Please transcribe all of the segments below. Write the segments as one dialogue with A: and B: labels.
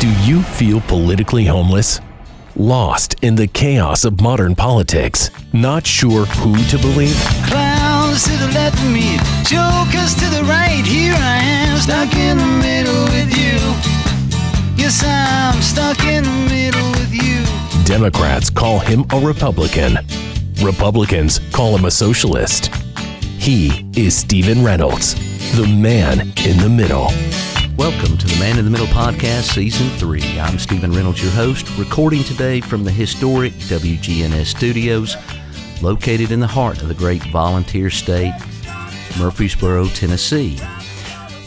A: Do you feel politically homeless? Lost in the chaos of modern politics? Not sure who to believe?
B: Clowns to the left of me, jokers to the right. Here I am, stuck in the middle with you. Yes, I'm stuck in the middle with you.
A: Democrats call him a Republican. Republicans call him a socialist. He is Stephen Reynolds, the man in the middle.
C: Welcome to the Man in the Middle podcast, season three. I'm Stephen Reynolds, your host, recording today from the historic WGNS studios, located in the heart of the great volunteer state, Murfreesboro, Tennessee.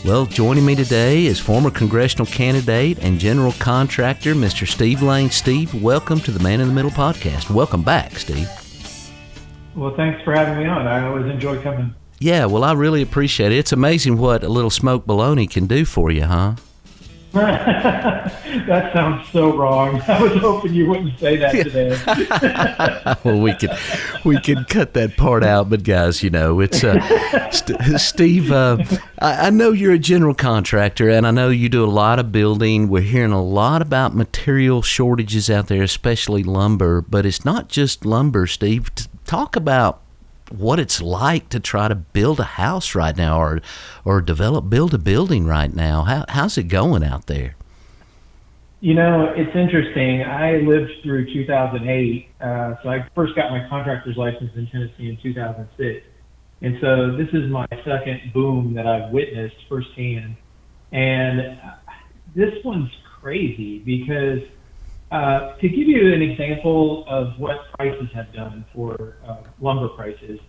C: Well, joining me today is former congressional candidate and general contractor, Mr. Steve Lane. Steve, welcome to the Man in the Middle podcast. Welcome back, Steve.
D: Well, thanks for having me on. I always enjoy coming.
C: Yeah, well, I really appreciate it. It's amazing what a little smoked bologna can do for you, huh?
D: that sounds so wrong. I was hoping you wouldn't say that today.
C: well, we could we could cut that part out, but guys, you know, it's uh, St- Steve. Uh, I, I know you're a general contractor, and I know you do a lot of building. We're hearing a lot about material shortages out there, especially lumber. But it's not just lumber, Steve. Talk about what it's like to try to build a house right now or or develop build a building right now. How, how's it going out there?
D: You know, it's interesting. I lived through 2008. Uh, so I first got my contractor's license in Tennessee in 2006. And so this is my second boom that I've witnessed firsthand. And this one's crazy because uh, to give you an example of what prices have done for uh, lumber prices,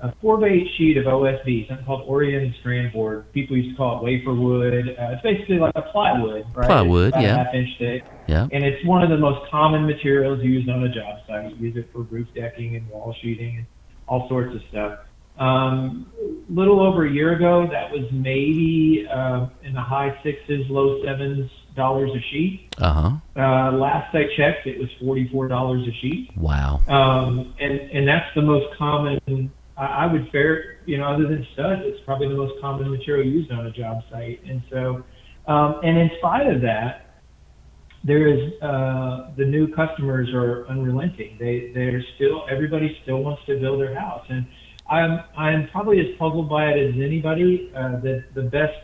D: a 4 by 8 sheet of OSB, something called oriented strand board. People used to call it wafer wood. Uh, it's basically like a plywood, right?
C: Plywood, yeah.
D: half inch thick.
C: Yeah.
D: And it's one of the most common materials used on a job site. You use it for roof decking and wall sheeting and all sorts of stuff. Um, little over a year ago, that was maybe uh, in the high sixes, low sevens dollars a sheet.
C: Uh-huh.
D: Uh, last I checked, it was forty-four dollars a sheet.
C: Wow.
D: Um, and and that's the most common. I, I would fair, you know, other than studs, it's probably the most common material used on a job site. And so, um, and in spite of that, there is uh, the new customers are unrelenting. They they're still everybody still wants to build their house, and I'm I'm probably as puzzled by it as anybody. Uh, the the best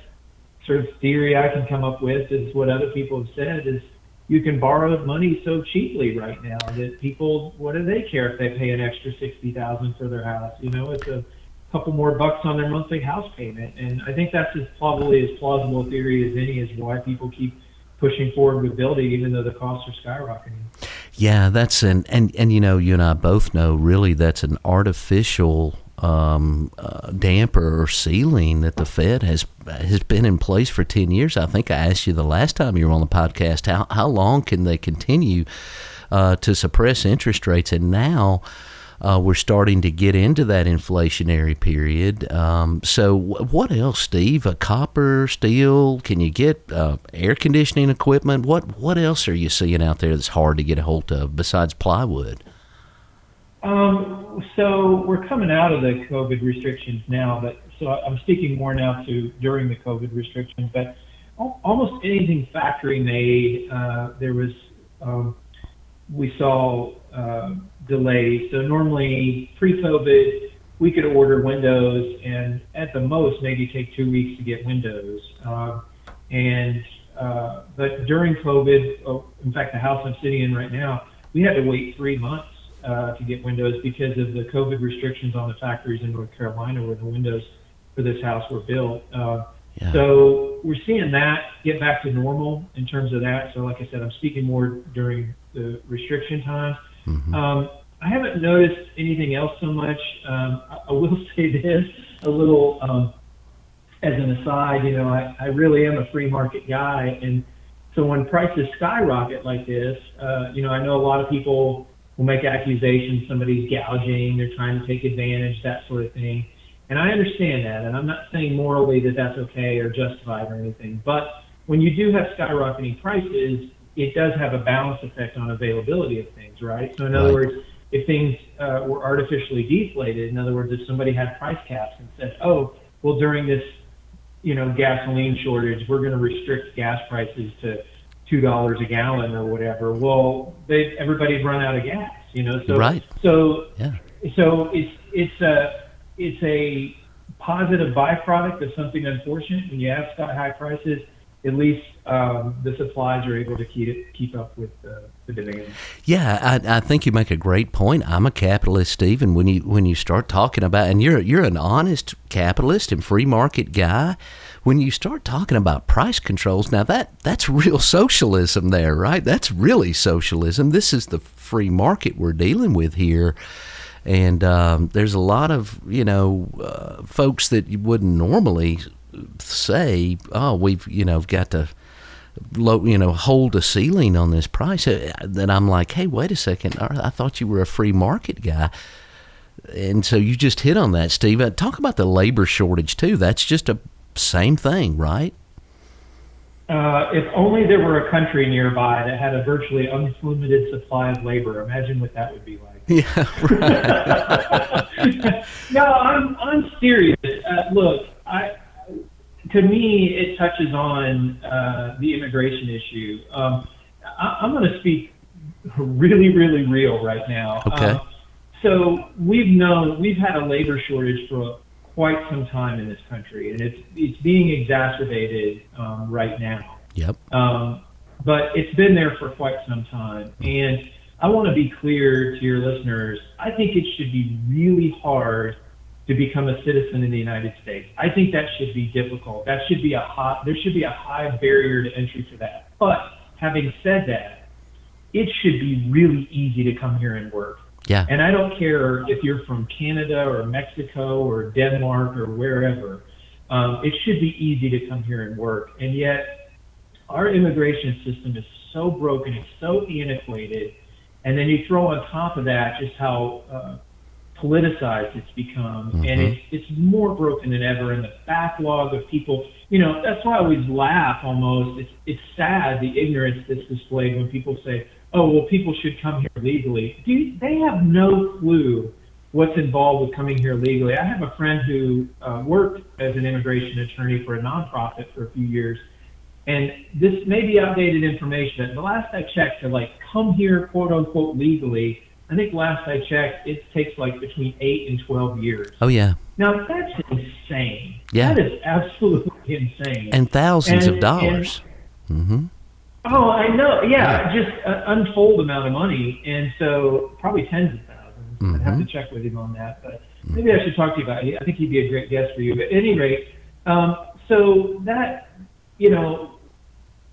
D: sort of theory I can come up with is what other people have said is you can borrow money so cheaply right now that people what do they care if they pay an extra sixty thousand for their house? You know, it's a couple more bucks on their monthly house payment, and I think that's as probably as plausible a theory as any is why people keep pushing forward with building even though the costs are skyrocketing.
C: Yeah, that's an and and you know you and I both know really that's an artificial um, uh, damper or ceiling that the Fed has has been in place for ten years. I think I asked you the last time you were on the podcast how how long can they continue uh, to suppress interest rates, and now. Uh, we're starting to get into that inflationary period. Um, so, w- what else, Steve? Uh, copper, steel? Can you get uh, air conditioning equipment? What What else are you seeing out there that's hard to get a hold of besides plywood?
D: Um, so we're coming out of the COVID restrictions now, but so I'm speaking more now to during the COVID restrictions. But almost anything factory made, uh, there was um, we saw uh, delays. So normally pre-COVID, we could order windows and at the most maybe take two weeks to get windows. Um, and uh, but during COVID, oh, in fact, the house I'm sitting in right now, we had to wait three months uh, to get windows because of the COVID restrictions on the factories in North Carolina where the windows for this house were built. Uh,
C: Yeah.
D: So we're seeing that get back to normal in terms of that. So like I said, I'm speaking more during the restriction times.
C: Mhm.
D: Um, I haven't noticed anything else so much. Um, I, I will say this a little um, as an aside. You know, I, I really am a free market guy, and so when prices skyrocket like this, uh, you know, I know a lot of people will make accusations somebody's gouging, they're trying to take advantage, that sort of thing. And I understand that, and I'm not saying morally that that's okay or justified or anything. But when you do have skyrocketing prices, it does have a balance effect on availability of things, right? So in other words, if things uh, were artificially deflated, in other words, if somebody had price caps and said, "Oh, well, during this, you know, gasoline shortage, we're going to restrict gas prices to two dollars a gallon or whatever. Well, they everybody'd run out of gas, you know. So
C: Right.
D: so
C: Yeah.
D: so it's it's a it's a positive byproduct of something unfortunate. When you have sky high prices, at least um, the supplies are able to keep it, keep up with the, the demand.
C: Yeah, I, I think you make a great point. I'm a capitalist, Stephen. When you when you start talking about, and you're you're an honest capitalist and free market guy, when you start talking about price controls, now that that's real socialism there, right? That's really socialism. This is the free market we're dealing with here. And um, there's a lot of you know uh, folks that you wouldn't normally say, oh, we've you know got to low, you know, hold a ceiling on this price. uh, That I'm like, hey, wait a second, I thought you were a free market guy. And so you just hit on that, Steve. Uh, Talk about the labor shortage too. That's just a same thing, right?
D: Uh, if only there were a country nearby that had a virtually unlimited supply of labor. Imagine what that would be like.
C: Yeah, right.
D: no, I'm I'm serious. Uh, look, I to me it touches on uh, the immigration issue. Um, I, I'm going to speak really, really real right now.
C: Okay.
D: Uh, so we've known we've had a labor shortage for quite some time in this country, and it's it's being exacerbated um, right now.
C: yep.
D: Um, but it's been there for quite some time. And I want to be clear to your listeners. I think it should be really hard to become a citizen in the United States. I think that should be difficult. That should be a high, there should be a high barrier to entry for that. But having said that, it should be really easy to come here and work.
C: Yeah.
D: And I don't care if you're from Canada or Mexico or Denmark or wherever. Um, it should be easy to come here and work. And yet, our immigration system is so broken, it's so antiquated. And then you throw on top of that just how uh, politicized it's become, and it's it's more broken than ever. And the backlog of people, you know, that's why I always laugh. Almost, it's it's sad the ignorance that's displayed when people say, "Oh, well, people should come here legally." They have no clue what's involved with coming here legally? I have a friend who uh, worked as an immigration attorney for a nonprofit for a few years. And this may be outdated information, but the last I checked, to like come here, quote unquote, legally, I think last I checked, it takes like between eight and 12 years.
C: Oh yeah.
D: Now, that's insane.
C: Yeah.
D: That is absolutely insane.
C: And thousands
D: And-
C: of dollars. mm-hmm.
D: Oh, I know. Yeah, just an untold amount of money. And so probably tens of 1000s I'd have to check with him on that. But maybe I should talk to you about it. I think he'd be a great guest for you. But at any rate, um, so that, you know,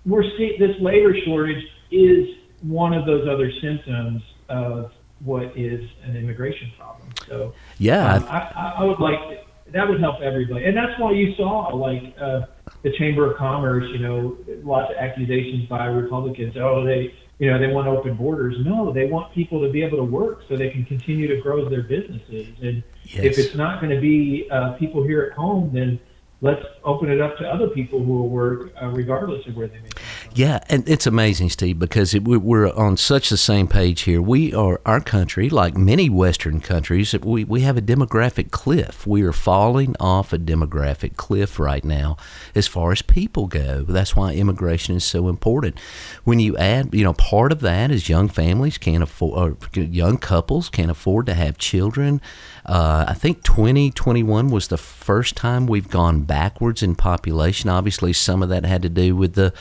D: we're seeing this labor shortage is one of those other symptoms of what is an immigration problem. So
C: Yeah.
D: um, I, I, I would like that would help everybody, and that's why you saw like uh, the Chamber of Commerce. You know, lots of accusations by Republicans. Oh, they you know they want open borders. No, they want people to be able to work so they can continue to grow their businesses. And
C: Yes.
D: if it's not going to be uh, people here at home, then let's open it up to other people who will work uh, regardless of where they may from.
C: Yeah, and it's amazing, Steve, because it, we- we're on such the same page here. We are our country, like many Western countries, we we have a demographic cliff. We are falling off a demographic cliff right now, as far as people go. That's why immigration is so important. When you add, you know, part of that is young families can't afford, or young couples can't afford to have children. Uh, I think 2021 was the first time we've gone backwards in population. Obviously, some of that had to do with the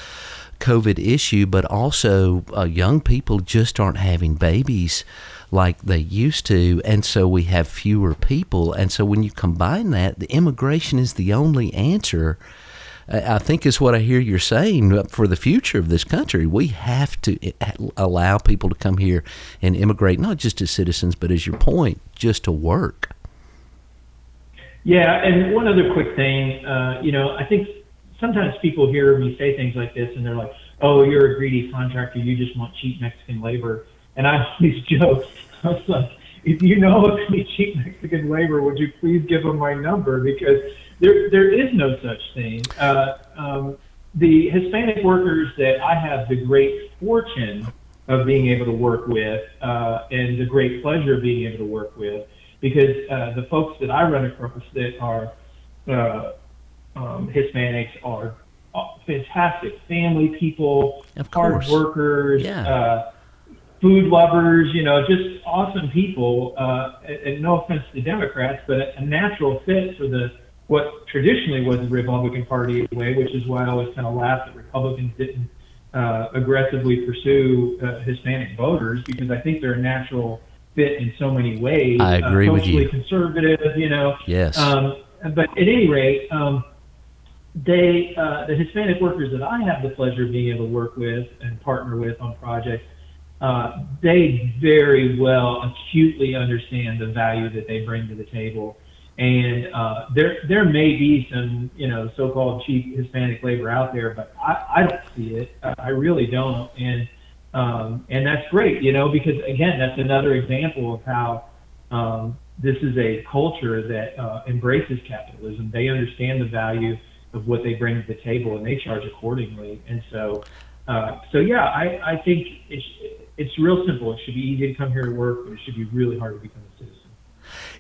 C: COVID issue, but also uh, young people just aren't having babies like they used to, and so we have fewer people. And so when you combine that, the immigration is the only answer. I think is what I hear you're saying uh, for the future of this country. We have to uh, allow people to come here and immigrate, not just as citizens, but as your point, just to work.
D: Yeah, and one other quick thing, uh, you know, I think sometimes people hear me say things like this and they're like, oh, you're a greedy contractor, you just want cheap Mexican labor. And I always joke, I was like, if you know of any cheap Mexican labor, would you please give them my number? Because there, there is no such thing. Uh, um, the Hispanic workers that I have the great fortune of being able to work with uh, and the great pleasure of being able to work with, because uh, the folks that I run across that are uh, um, Hispanics are fantastic family people,
C: Of
D: hard workers,
C: Yeah.
D: uh, food lovers, you know, just awesome people. Uh, and, no offense to Democrats, but a, a natural fit for the what traditionally was the Republican Party way, which is why I always kind of laugh that Republicans didn't uh, aggressively pursue uh, Hispanic voters because I think they're a natural fit in so many ways.
C: I agree
D: uh,
C: with you.
D: conservative, you know.
C: Yes.
D: Um, but at any rate, um, they uh, the Hispanic workers that I have the pleasure of being able to work with and partner with on projects, uh, they very well acutely understand the value that they bring to the table. And uh, there there may be some you know so-called cheap Hispanic labor out there, but I, I don't see it. I really don't. And um, and that's great, you know, because again, that's another example of how um, this is a culture that uh, embraces capitalism. They understand the value of what they bring to the table, and they charge accordingly. And so, uh, so yeah, I, I think it's it's real simple. It should be easy to come here to work, but it should be really hard to become a citizen.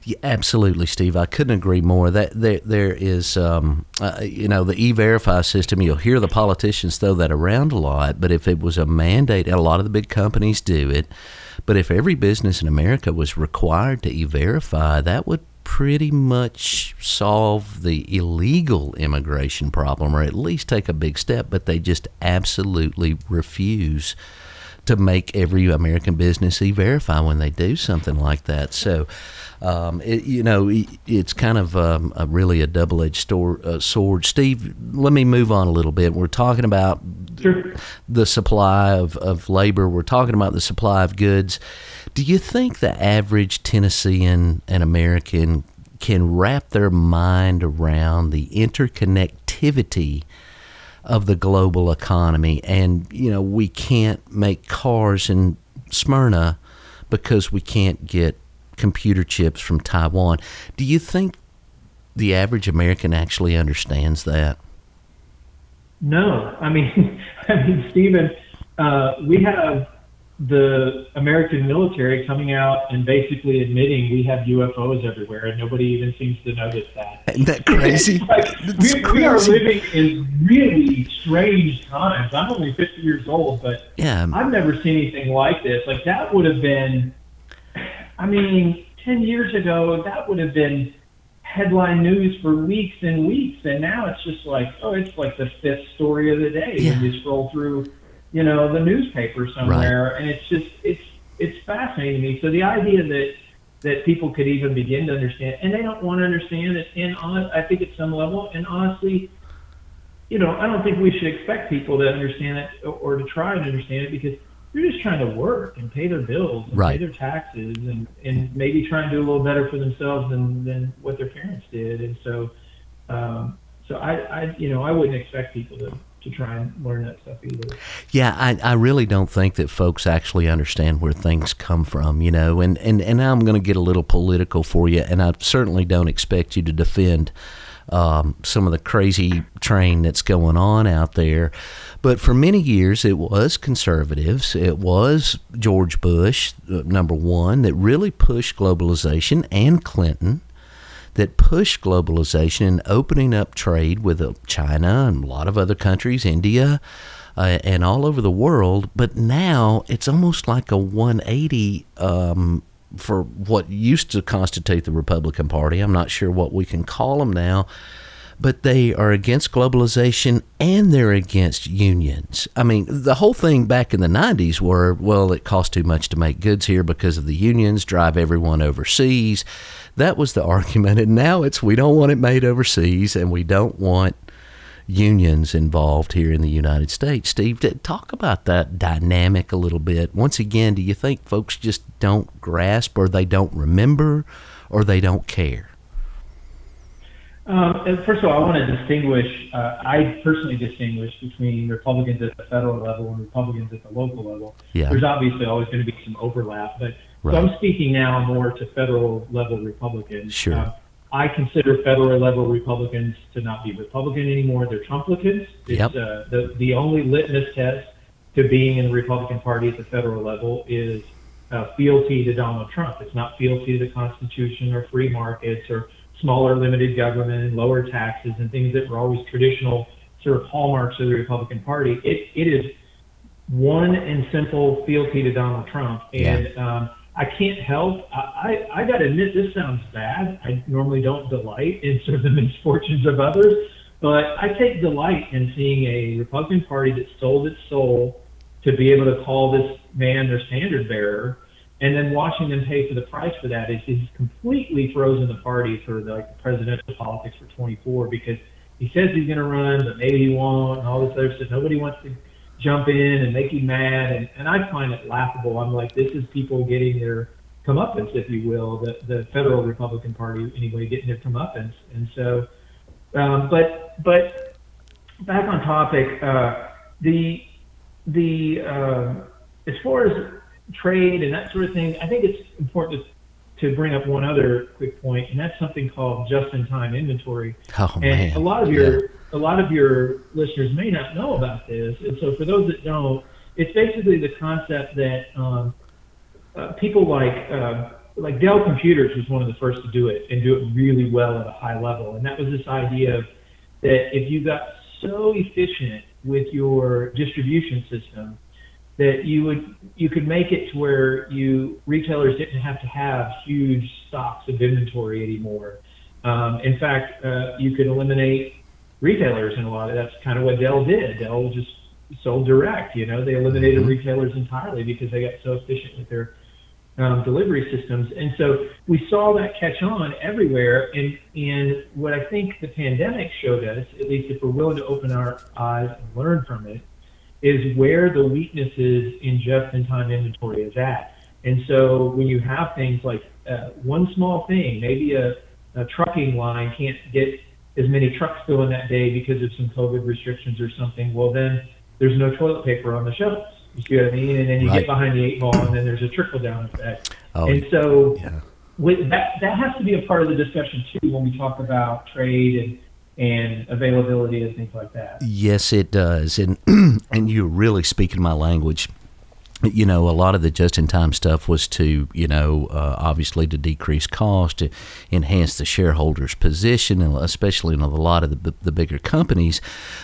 C: Yeah, absolutely, Steve. I couldn't agree more. That there, there is, um, uh, you know, the e-verify system. You'll hear the politicians throw that around a lot, but if it was a mandate, and a lot of the big companies do it, but if every business in America was required to e-verify, that would pretty much solve the illegal immigration problem, or at least take a big step. But they just absolutely refuse to make every American business e-verify when they do something like that. So, um, it, you know, it- it's kind of um, a really a double-edged uh, sword. Steve, let me move on a little bit. We're talking about
D: Sure.
C: the supply of, of labor. We're talking about the supply of goods. Do you think the average Tennessean and American can wrap their mind around the interconnectivity of the global economy? And, you know, we can't make cars in Smyrna because we can't get computer chips from Taiwan. Do you think the average American actually understands that?
D: No, I mean, I mean, Stephen, uh, we have the American military coming out and basically admitting we have UFOs everywhere, and nobody even seems to notice that.
C: Isn't that crazy?
D: Like, we, we are living in really strange times. I'm only 50 years old, but
C: Yeah.
D: I've never seen anything like this. Like that would have been, I mean, 10 years ago, that would have been headline news for weeks and weeks. And now it's just like, oh, it's like the fifth story of the day
C: Yeah.
D: when you scroll through, you know, the newspaper somewhere. And it's just, it's, it's fascinating to me. So the idea that, that people could even begin to understand, and they don't want to understand it. And honest, I think at some level, and honestly, you know, I don't think we should expect people to understand it or, or to try and understand it because they're just trying to work and pay their bills and
C: Right.
D: pay their taxes and, and maybe try and do a little better for themselves than, than what their parents did. And so, um, so I, I, you know, I wouldn't expect people to, to try and learn that stuff either.
C: Yeah, I, I really don't think that folks actually understand where things come from, you know. And, and, and now I'm going to get a little political for you, and I certainly don't expect you to defend um, some of the crazy train that's going on out there. But for many years, it was conservatives. It was George Bush, uh, number one, that really pushed globalization, and Clinton that pushed globalization and opening up trade with uh, China and a lot of other countries, India, uh, and all over the world. But now it's almost like a 180 um, for what used to constitute the Republican Party. I'm not sure what we can call them now. But they are against globalization and they're against unions. I mean, the whole thing back in the 90s were, well, it costs too much to make goods here because of the unions, drive everyone overseas. That was the argument. And now it's we don't want it made overseas and we don't want unions involved here in the United States. Steve, talk about that dynamic a little bit. Once again, do you think folks just don't grasp or they don't remember or they don't care?
D: Um, first of all, I want to distinguish. Uh, I personally distinguish between Republicans at the federal level and Republicans at the local level.
C: Yeah.
D: There's obviously always going to be some overlap, but
C: Right.
D: so I'm speaking now more to federal level Republicans.
C: Sure.
D: Uh, I consider federal level Republicans to not be Republican anymore. They're Trumplicans. It's,
C: Yep.
D: uh, the the only litmus test to being in the Republican Party at the federal level is uh, fealty to Donald Trump. It's not fealty to the Constitution or free markets or smaller limited government and lower taxes and things that were always traditional sort of hallmarks of the Republican Party. It it is one and simple fealty to Donald Trump, and
C: Yeah.
D: um, I can't help. I, I, I got to admit, this sounds bad. I normally don't delight in sort of the misfortunes of others, but I take delight in seeing a Republican Party that sold its soul to be able to call this man their standard bearer, and then watching them pay for the price for that is he's completely frozen the party for the, like the presidential politics for 24 because he says he's going to run, but maybe he won't, and all this other stuff. Nobody wants to jump in and make him mad, and, and I find it laughable. I'm like, this is people getting their comeuppance, if you will, the the federal Republican Party anyway, getting their comeuppance, and so. Um, but but back on topic, uh, the the uh, as far as trade and that sort of thing, I think it's important to, to bring up one other quick point, and that's something called just-in-time inventory.
C: Oh
D: And
C: man,
D: a lot of your
C: Yeah.
D: a lot of your listeners may not know about this, and so for those that don't, it's basically the concept that um, uh, people like uh, like Dell Computers was one of the first to do it and do it really well at a high level, and that was this idea of that if you got so efficient with your distribution system that you would you could make it to where you retailers didn't have to have huge stocks of inventory anymore. Um, in fact, uh, you could eliminate retailers in a lot of that's kind of what Dell did. Dell just sold direct. You know, they eliminated retailers entirely because they got so efficient with their um, delivery systems. And so we saw that catch on everywhere. And, and what I think the pandemic showed us, at least if we're willing to open our eyes and learn from it, is where the weaknesses in just-in-time inventory is at. And so when you have things like uh, one small thing, maybe a, a trucking line can't get as many trucks going that day because of some COVID restrictions or something, well then there's no toilet paper on the shelves. You see what I mean? And then you
C: Right.
D: get behind the eight ball, and then there's a trickle down effect.
C: Oh,
D: and so
C: yeah.
D: with that that has to be a part of the discussion too when we talk about trade and and availability and things like that.
C: Yes, it does, and and you're really speaking my language. You know, a lot of the just-in-time stuff was to, you know, uh, obviously to decrease cost, to enhance the shareholders' position, especially in a lot of the, the bigger companies.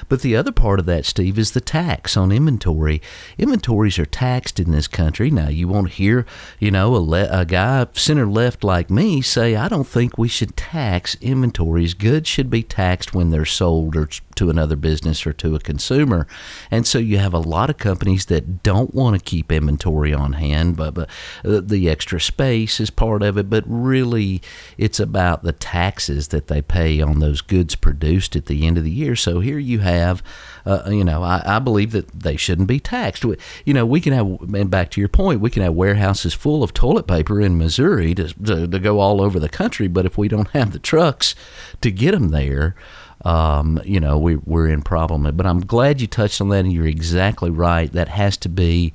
C: But the other part of that, Steve, is the tax on inventory. Inventories are taxed in this country. Now, you won't hear, you know, a, le- a guy center left like me say, I don't think we should tax inventories. Goods should be taxed when they're sold or to another business or to a consumer. And so you have a lot of companies that don't want to keep inventory on hand, but, but uh, the extra space is part of it. But really, it's about the taxes that they pay on those goods produced at the end of the year. So here you have, uh, you know, I, I believe that they shouldn't be taxed. You know, we can have, and back to your point, we can have warehouses full of toilet paper in Missouri to, to, to go all over the country, but if we don't have the trucks to get them there, um, you know, we, we're in problem. But I'm glad you touched on that, and you're exactly right. That has to be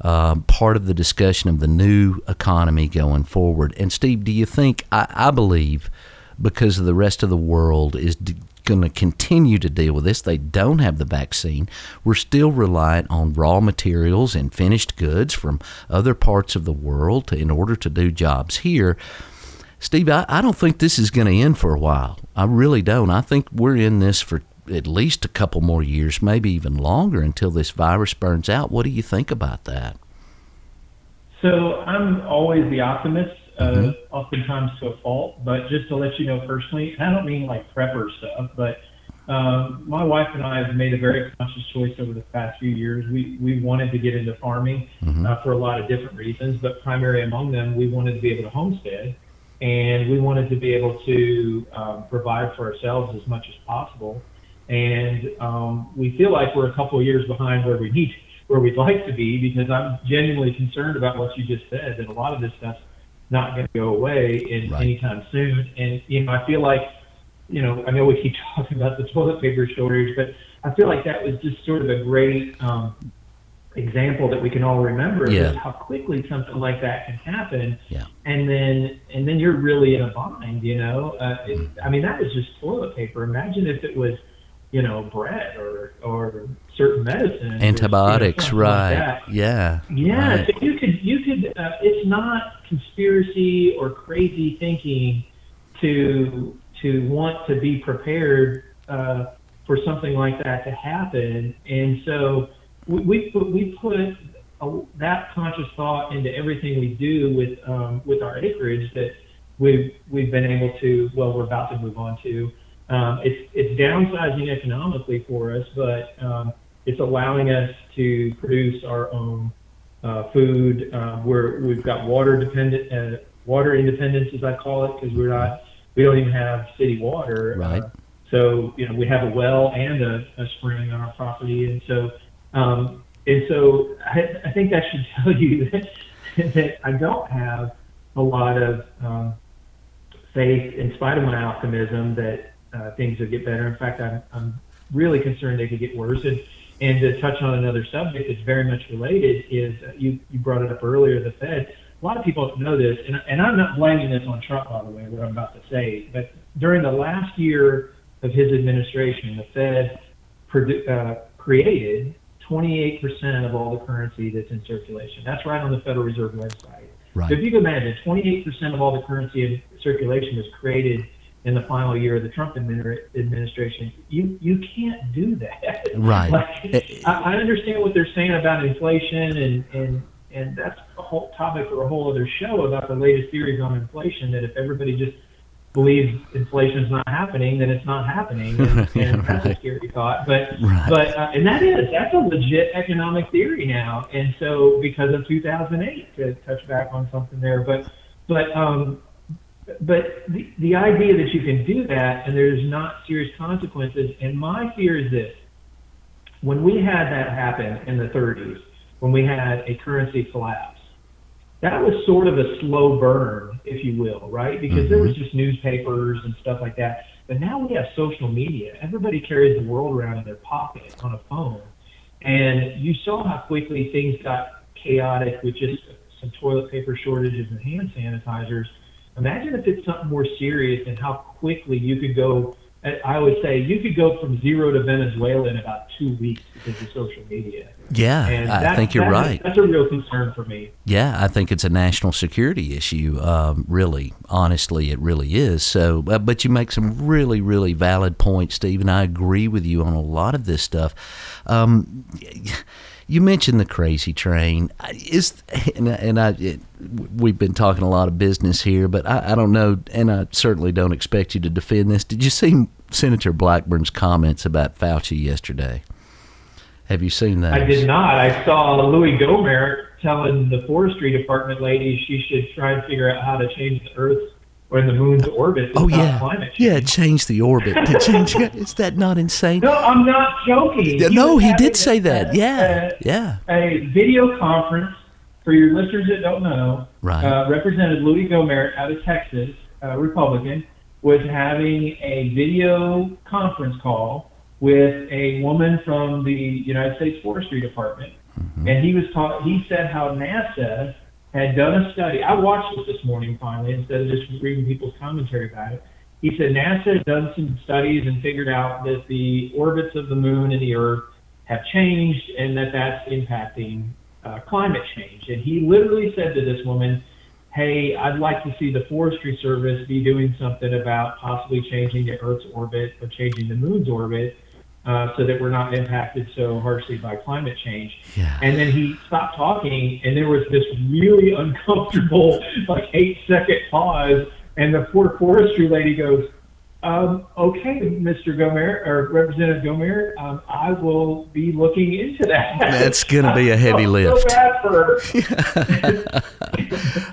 C: um, part of the discussion of the new economy going forward. And Steve, do you think? I, I believe because the rest of the world is going to continue to deal with this. They don't have the vaccine. We're still reliant on raw materials and finished goods from other parts of the world to, in order to do jobs here. Steve, I, I don't think this is going to end for a while. I really don't. I think we're in this for at least a couple more years, maybe even longer until this virus burns out. What do you think about that?
D: So I'm always the optimist, uh,
C: Mm-hmm.
D: oftentimes to a fault. But just to let you know personally, I don't mean like prepper stuff, but um, my wife and I have made a very conscious choice over the past few years. We we wanted to get into farming
C: Mm-hmm.
D: uh, for a lot of different reasons, but primary among them, we wanted to be able to homestead, and we wanted to be able to um, provide for ourselves as much as possible. And um, we feel like we're a couple of years behind where we need where we'd like to be because I'm genuinely concerned about what you just said that a lot of this stuff's not going to go away in
C: Right.
D: anytime soon. And you know, I feel like you know, I know we keep talking about the toilet paper shortage, but I feel like that was just sort of a great um, example that we can all remember
C: Yeah.
D: just how quickly something like that can happen.
C: Yeah.
D: And then, and then you're really in a bind, you know. Uh, it, I mean, that was just toilet paper. Imagine if it was, you know, bread or or certain medicine,
C: Antibiotics, right? yeah.
D: yeah,
C: right.
D: so you could you could. Uh, it's not conspiracy or crazy thinking to to want to be prepared uh, for something like that to happen. And so we we put, we put a, that conscious thought into everything we do with um, with our acreage that we've we've been able to. Well, we're about to move on to. Um, it's it's downsizing economically for us, but um, it's allowing us to produce our own uh, food. Uh, we're we've got water dependent, uh, water independence, as I call it, because we're not we don't even have city water.
C: Right.
D: Uh, so you know we have a well and a, a spring on our property, and so um, and so I, I think that should tell you that that I don't have a lot of um, faith, in spite of my optimism, that uh, things will get better. In fact, I'm, I'm really concerned they could get worse. And, and to touch on another subject that's very much related is uh, you, you brought it up earlier, the Fed. A lot of people know this, and, and I'm not blaming this on Trump, by the way, what I'm about to say, but during the last year of his administration, the Fed produ- uh, created 28% of all the currency that's in circulation. That's right on the Federal Reserve website.
C: Right.
D: So if you can imagine, 28% of all the currency in circulation was created in the final year of the Trump administration. You you can't do that.
C: Right.
D: like, I, I understand what they're saying about inflation, and and and that's a whole topic for a whole other show about the latest theories on inflation. That if everybody just believes inflation is not happening, then it's not happening, and,
C: Yeah,
D: and that's a scary thought. But
C: Right.
D: but uh, and that is that's a legit economic theory now, and so because of 2008, to touch back on something there, but but um, but the, the idea that you can do that and there's not serious consequences, and my fear is this: when we had that happen in the 30s, when we had a currency collapse, that was sort of a slow burn, if you will, right? Because there was mm-hmm. just newspapers and stuff like that. But now we have social media. Everybody carries the world around in their pocket on a phone. And you saw how quickly things got chaotic with just some toilet paper shortages and hand sanitizers. Imagine if it's something more serious and how quickly you could go. I would say you could go from zero to Venezuela in about two weeks because of social media.
C: Yeah,
D: And
C: I
D: that-
C: think you're
D: that-
C: right.
D: That's a real concern for me.
C: Yeah, I think it's a national security issue. Um, really, honestly, it really is. So, uh, but you make some really, really valid points, Steve, and I agree with you on a lot of this stuff. Um, you mentioned the crazy train. Is and, and I, it, we've been talking a lot of business here, but I, I don't know, and I certainly don't expect you to defend this. Did you see Senator Blackburn's comments about Fauci yesterday? Have you seen that?
D: I did not. I saw Louie Gohmert telling the forestry department lady she should try and figure out how to change the Earth's or the moon's orbit
C: Oh yeah,
D: climate change.
C: yeah. Change the orbit to change. Is that not insane?
D: No, I'm not joking.
C: Yeah, no, he did say
D: a-
C: that. Yeah,
D: a-
C: yeah.
D: A video conference for your listeners that don't know.
C: Right.
D: Uh, Representative Louie Gohmert out of Texas, uh, Republican, was having a video conference call with a woman from the United States Forestry Department,
C: Mm-hmm.
D: and he was taught. he said how NASA had done a study. I watched it this morning finally instead of just reading people's commentary about it. He said NASA had done some studies and figured out that the orbits of the moon and the Earth have changed, and that that's impacting uh, climate change. And he literally said to this woman, "Hey, I'd like to see the Forestry Service be doing something about possibly changing the Earth's orbit or changing the moon's orbit." Uh, so that we're not impacted so harshly by climate change.
C: Yeah.
D: And then he stopped talking, and there was this really uncomfortable, like eight second pause. And the poor forestry lady goes, um, "Okay, Mr. Gohmert or Representative Gohmert, um, I will be looking into that."
C: That's gonna be a heavy lift.
D: So.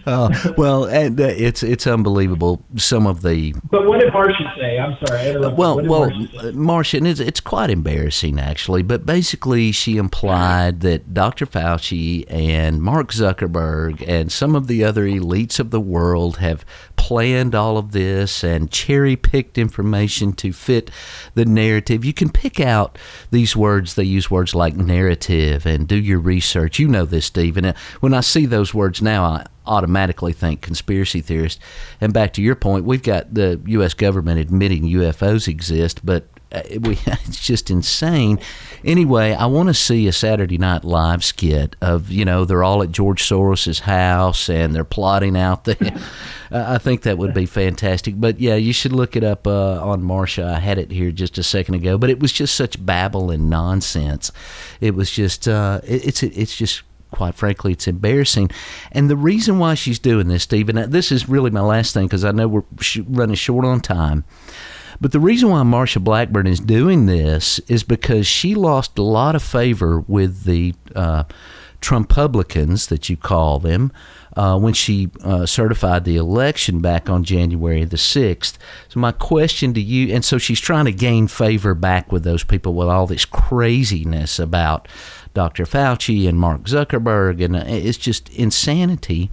C: Uh, well, and uh, it's it's unbelievable. Some of the
D: But what did Marsha say? I'm sorry.
C: Well, well, Marsha, it's, it's quite embarrassing actually. But basically, she implied that Dr. Fauci and Mark Zuckerberg and some of the other elites of the world have planned all of this and cherry picked information to fit the narrative. You can pick out these words. They use words like narrative and do your research. You know this, Steve. And when I see those words now, I automatically think conspiracy theorist. And back to your point, we've got the U.S. government admitting UFOs exist, but we, it's just insane. Anyway, I want to see a Saturday Night Live skit of you know they're all at George Soros's house and they're plotting out there. I think that would be fantastic. But yeah, you should look it up uh, on Marsha. I had it here just a second ago, but it was just such babble and nonsense. It was just uh, it, it's it's just quite frankly, it's embarrassing. And the reason why she's doing this, Stephen, this is really my last thing because I know we're running short on time. But the reason why Marsha Blackburn is doing this is because she lost a lot of favor with the uh, Trumpublicans, that you call them, uh, when she uh, certified the election back on January the 6th. So, my question to you, and so she's trying to gain favor back with those people with all this craziness about Dr. Fauci and Mark Zuckerberg, and uh, it's just insanity.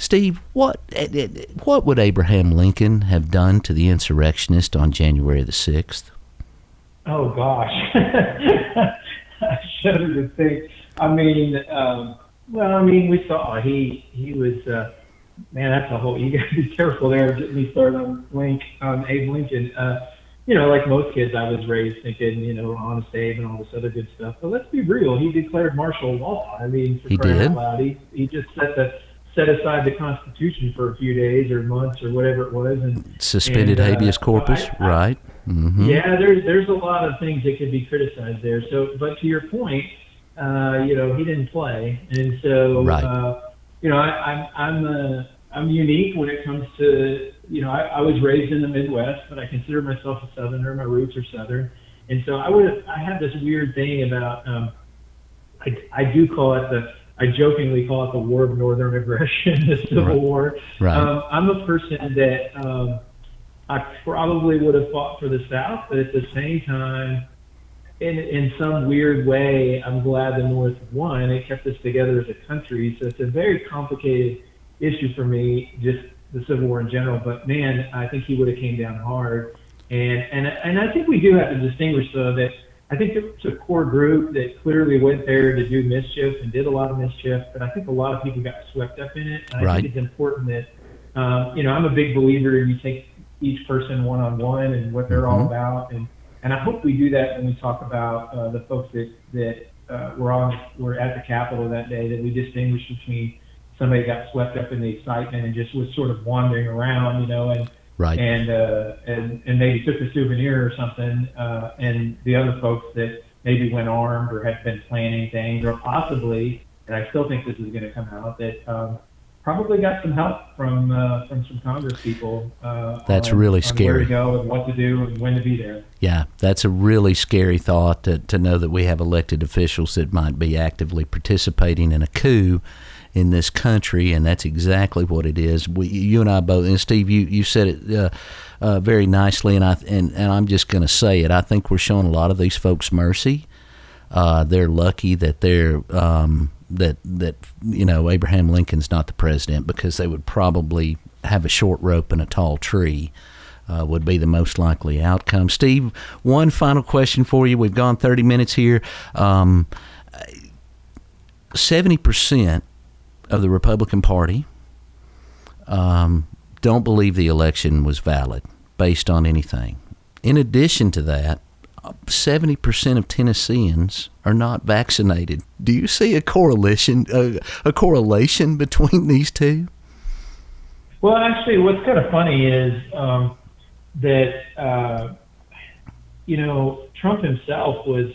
C: Steve, what eh, eh, what would Abraham Lincoln have done to the insurrectionists on January the sixth?
D: Oh gosh, I shudder to think. I mean, um, well, I mean, we saw he he was. Uh, man, that's a whole. You got to be careful there. Getting me started on Link, on Abe Lincoln. Uh, you know, like most kids, I was raised thinking, you know, honest Abe and all this other good stuff. But let's be real. He declared martial law. I mean, for
C: he
D: crying
C: did.
D: out loud, he he just set the set aside the Constitution for a few days or months or whatever it was, and
C: suspended
D: and, uh,
C: habeas corpus,
D: I, I,
C: right? Mm-hmm.
D: Yeah, there's there's a lot of things that could be criticized there. So, but to your point, uh, you know, he didn't play, and so
C: right.
D: uh, you know, I, I'm I'm uh, I'm unique when it comes to you know, I, I was raised in the Midwest, but I consider myself a Southerner. My roots are Southern, and so I would I have this weird thing about um, I I do call it the I jokingly call it the War of Northern Aggression, the Civil
C: right.
D: War.
C: Right.
D: Um, I'm a person that um, I probably would have fought for the South, but at the same time, in in some weird way, I'm glad the North won. It kept us together as a country. So it's a very complicated issue for me, just the Civil War in general. But man, I think he would have came down hard. And and and I think we do have to distinguish though that I think it's a core group that clearly went there to do mischief and did a lot of mischief, but I think a lot of people got swept up in it. And I
C: right.
D: think it's important that, um, you know, I'm a big believer in you take each person one on one and what they're
C: mm-hmm.
D: all about. And, and I hope we do that when we talk about uh, the folks that, that uh, were on, were at the Capitol that day, that we distinguish between somebody got swept up in the excitement and just was sort of wandering around, you know, and,
C: right.
D: and uh, and and maybe took a souvenir or something, uh, and the other folks that maybe went armed or had been planning things, or possibly, and I still think this is going to come out that um, probably got some help from uh, from some Congress people. Uh,
C: that's
D: on,
C: really scary.
D: Where to go and what to do and when to be there.
C: Yeah, that's a really scary thought to, to know that we have elected officials that might be actively participating in a coup in this country, and that's exactly what it is. We, you and I both, and Steve, you, you said it uh, uh, very nicely, and I and, and I'm just going to say it. I think we're showing a lot of these folks mercy. Uh, they're lucky that they're um, that that you know Abraham Lincoln's not the president because they would probably have a short rope and a tall tree. Uh, would be the most likely outcome. Steve, one final question for you. We've gone 30 minutes here. Um, 70% of the Republican Party um, don't believe the election was valid based on anything. In addition to that, 70% of Tennesseans are not vaccinated. Do you see a correlation uh, a correlation between these two?
D: Well, actually, what's kind of funny is um, that uh, you know Trump himself was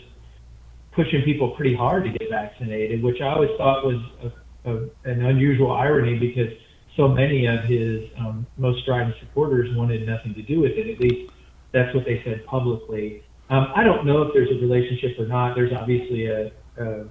D: pushing people pretty hard to get vaccinated, which I always thought was a an unusual irony because so many of his um, most strident supporters wanted nothing to do with it. At least that's what they said publicly. Um, I don't know if there's a relationship or not. There's obviously a, a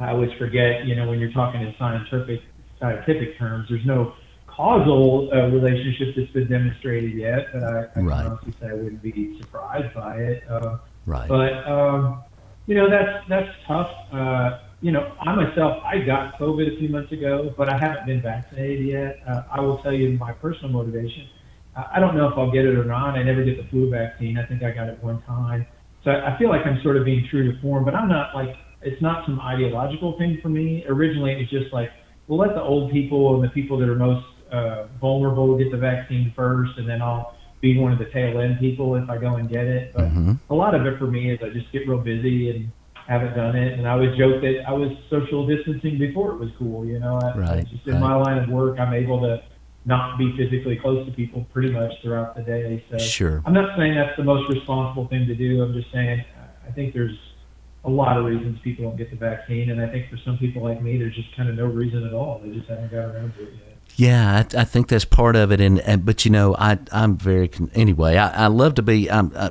D: I always forget, you know, when you're talking in scientific scientific terms, there's no causal uh, relationship that's been demonstrated yet. But I, I
C: right.
D: honestly say I wouldn't be surprised by it. Uh,
C: right.
D: But um, you know, that's that's tough. Uh, you know, I myself, I got COVID a few months ago, but I haven't been vaccinated yet. Uh, I will tell you my personal motivation. I don't know if I'll get it or not. I never get the flu vaccine. I think I got it one time. So I feel like I'm sort of being true to form, but I'm not like, it's not some ideological thing for me. Originally, it was just like, we'll let the old people and the people that are most uh, vulnerable get the vaccine first, and then I'll be one of the tail end people if I go and get it. But
C: Mhm.
D: a lot of it for me is I just get real busy and haven't done it. And I would joke that I was social distancing before it was cool. You know, I,
C: Right,
D: just in
C: right.
D: my line of work, I'm able to not be physically close to people pretty much throughout the day. So
C: Sure.
D: I'm not saying that's the most responsible thing to do. I'm just saying I think there's a lot of reasons people don't get the vaccine, and I think for some people like me, there's just kind of no reason at all. They just haven't got around to it yet.
C: Yeah, I, I think that's part of it, and, and but you know, I I'm very anyway. I, I love to be. I'm I,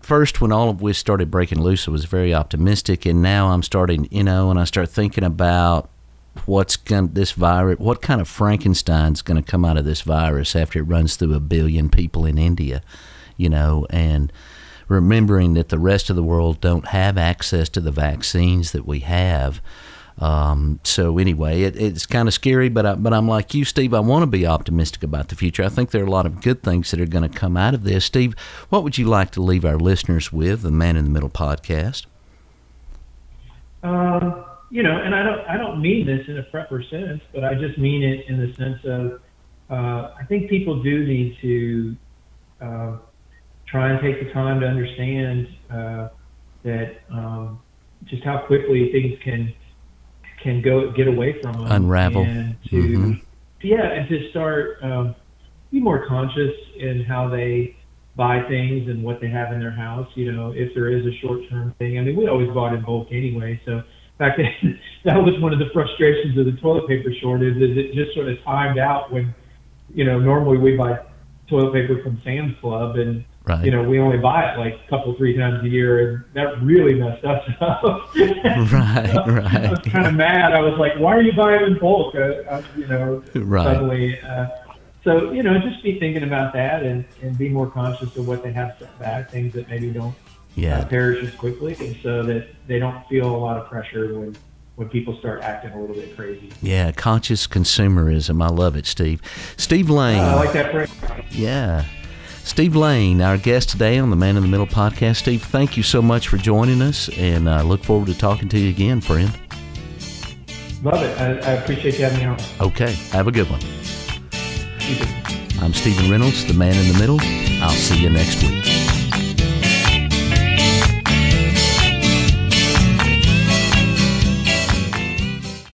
C: first when all of this started breaking loose, I was very optimistic, and now I'm starting. You know, and I start thinking about what's going this virus, what kind of Frankenstein's going to come out of this virus after it runs through a billion people in India. You know, and remembering that the rest of the world don't have access to the vaccines that we have. Um, so anyway, it, it's kind of scary, but I, but I'm like you, Steve. I want to be optimistic about the future. I think there are a lot of good things that are going to come out of this. Steve, what would you like to leave our listeners with? The Man in the Middle podcast.
D: Um, you know, and I don't I don't mean this in a prepper sense, but I just mean it in the sense of uh, I think people do need to uh, try and take the time to understand uh, that um, just how quickly things can can go get away from them,
C: Unravel.
D: and to
C: Mhm.
D: yeah, and to start um, be more conscious in how they buy things and what they have in their house. You know, if there is a short term thing. I mean, we always bought in bulk anyway. So, in fact, that was one of the frustrations of the toilet paper shortage is it just sort of timed out when, you know, normally we buy toilet paper from Sam's Club and
C: Right.
D: you know we only buy it like a couple three times a year and that really messed us up.
C: Right, right.
D: I was kind of mad. I was like, why are you buying in bulk? Uh, uh, you know,
C: Right.
D: suddenly. Uh, so you know, just be thinking about that and, and be more conscious of what they have set back, things that maybe don't
C: Yeah.
D: uh, perish as quickly, and so that they don't feel a lot of pressure when when people start acting a little bit crazy.
C: Yeah. Conscious consumerism. I love it, Steve. Steve Lane.
D: Uh, I like that phrase.
C: Yeah. Steve Lane, our guest today on the Man in the Middle podcast. Steve, thank you so much for joining us, and I look forward to talking to you again, friend.
D: Love it. I, I appreciate you having me on.
C: Okay, have a good one. I'm Stephen Reynolds, the Man in the Middle. I'll see you next week.